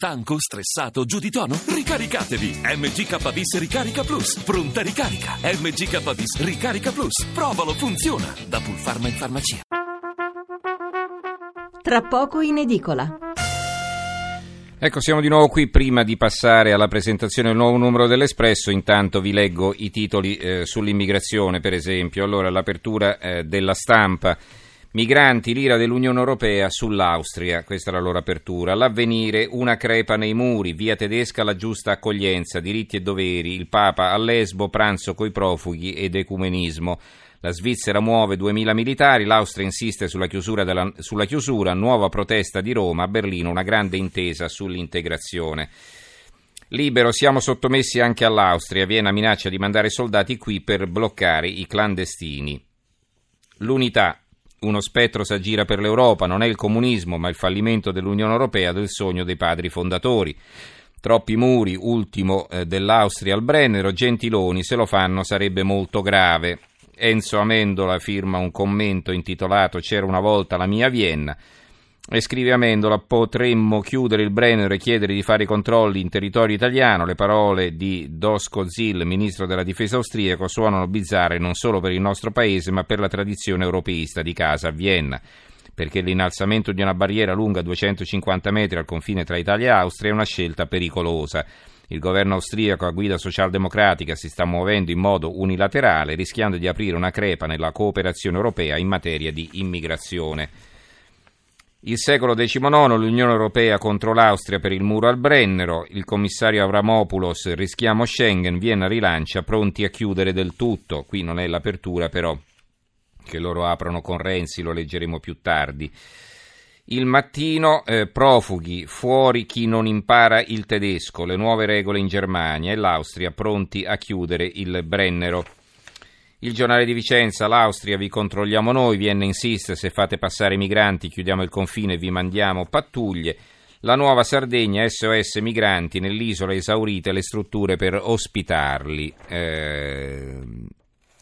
Stanco, stressato, giù di tono? Ricaricatevi! MGKBIS Ricarica Plus. Pronta ricarica. MGKBIS Ricarica Plus. Provalo, funziona. Da Pulpharma in farmacia. Tra poco in edicola. Ecco, siamo di nuovo qui. Prima di passare alla presentazione del nuovo numero dell'Espresso, intanto vi leggo i titoli eh, sull'immigrazione, per esempio. Allora, l'apertura eh, della stampa. Migranti, l'ira dell'Unione Europea sull'Austria, questa è la loro apertura. L'avvenire, una crepa nei muri, via tedesca la giusta accoglienza, diritti e doveri, il Papa a Lesbo, pranzo coi profughi ed ecumenismo. La Svizzera muove 2.000 militari, l'Austria insiste sulla chiusura, della, sulla chiusura, nuova protesta di Roma, a Berlino una grande intesa sull'integrazione. Libero, siamo sottomessi anche all'Austria, Vienna minaccia di mandare soldati qui per bloccare i clandestini. L'unità, uno spettro s'aggira per l'Europa, non è il comunismo, ma il fallimento dell'Unione Europea del sogno dei padri fondatori. Troppi muri, ultimo eh, dell'Austria al Brennero, Gentiloni, se lo fanno sarebbe molto grave. Enzo Amendola firma un commento intitolato C'era una volta la mia Vienna. E scrive Amendola, potremmo chiudere il Brennero e chiedere di fare i controlli in territorio italiano. Le parole di Dosko Zil, ministro della difesa austriaco, suonano bizzarre non solo per il nostro paese, ma per la tradizione europeista di casa a Vienna. Perché l'innalzamento di una barriera lunga 250 metri al confine tra Italia e Austria è una scelta pericolosa. Il governo austriaco a guida socialdemocratica si sta muovendo in modo unilaterale, rischiando di aprire una crepa nella cooperazione europea in materia di immigrazione. Il secolo XIX, l'Unione Europea contro l'Austria per il muro al Brennero, il commissario Avramopoulos, rischiamo Schengen, Vienna rilancia, pronti a chiudere del tutto. Qui non è l'apertura però che loro aprono con Renzi, lo leggeremo più tardi. Il mattino, eh, profughi, fuori chi non impara il tedesco, le nuove regole in Germania e l'Austria pronti a chiudere il Brennero. Il giornale di Vicenza, l'Austria vi controlliamo noi, Vienna insiste, se fate passare i migranti chiudiamo il confine e vi mandiamo pattuglie. La nuova Sardegna, SOS migranti, nell'isola esaurite le strutture per ospitarli. Eh,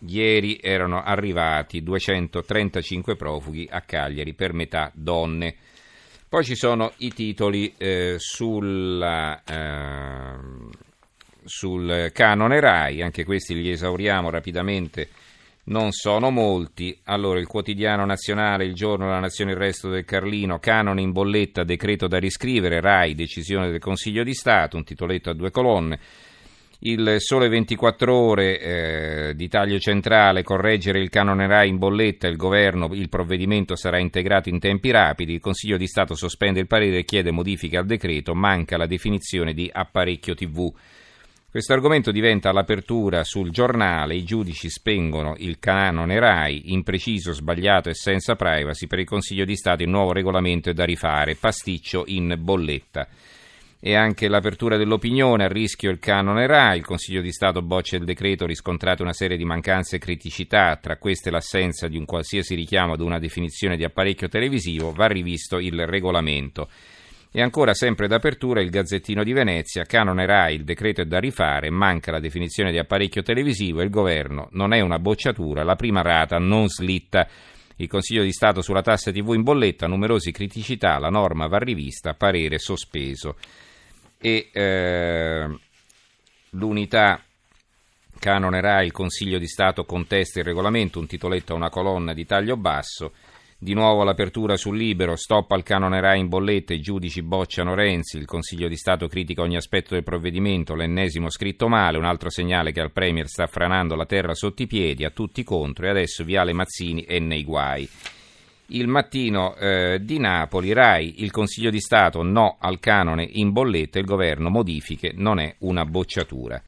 ieri erano arrivati 235 profughi a Cagliari, per metà donne. Poi ci sono i titoli eh, sulla... Eh, sul canone RAI, anche questi li esauriamo rapidamente, non sono molti. Allora, il quotidiano nazionale, il giorno, la nazione, il resto del Carlino, canone in bolletta, decreto da riscrivere, RAI, decisione del Consiglio di Stato, un titoletto a due colonne. Il Sole 24 Ore eh, di taglio centrale, correggere il canone RAI in bolletta, il governo, il provvedimento sarà integrato in tempi rapidi, il Consiglio di Stato sospende il parere e chiede modifiche al decreto, manca la definizione di apparecchio TV. Questo argomento diventa l'apertura sul giornale, i giudici spengono il canone RAI, impreciso, sbagliato e senza privacy, per il Consiglio di Stato il nuovo regolamento è da rifare, pasticcio in bolletta. E anche l'apertura dell'opinione, a rischio il canone RAI, il Consiglio di Stato boccia il decreto, riscontrate una serie di mancanze e criticità, tra queste l'assenza di un qualsiasi richiamo ad una definizione di apparecchio televisivo, va rivisto il regolamento. E ancora sempre d'apertura il Gazzettino di Venezia, canone RAI, il decreto è da rifare, manca la definizione di apparecchio televisivo il governo non è una bocciatura, la prima rata non slitta. Il Consiglio di Stato sulla tassa TV in bolletta, numerose criticità, la norma va rivista, parere sospeso. E eh, l'unità canone RAI, il Consiglio di Stato contesta il regolamento, un titoletto a una colonna di taglio basso. Di nuovo l'apertura sul libero, stop al canone RAI in bolletta, i giudici bocciano Renzi, il Consiglio di Stato critica ogni aspetto del provvedimento, l'ennesimo scritto male, un altro segnale che al Premier sta franando la terra sotto i piedi, a tutti contro. E adesso Viale Mazzini è nei guai. Il mattino eh, di Napoli, RAI, il Consiglio di Stato no al canone in bolletta, il governo modifiche, non è una bocciatura.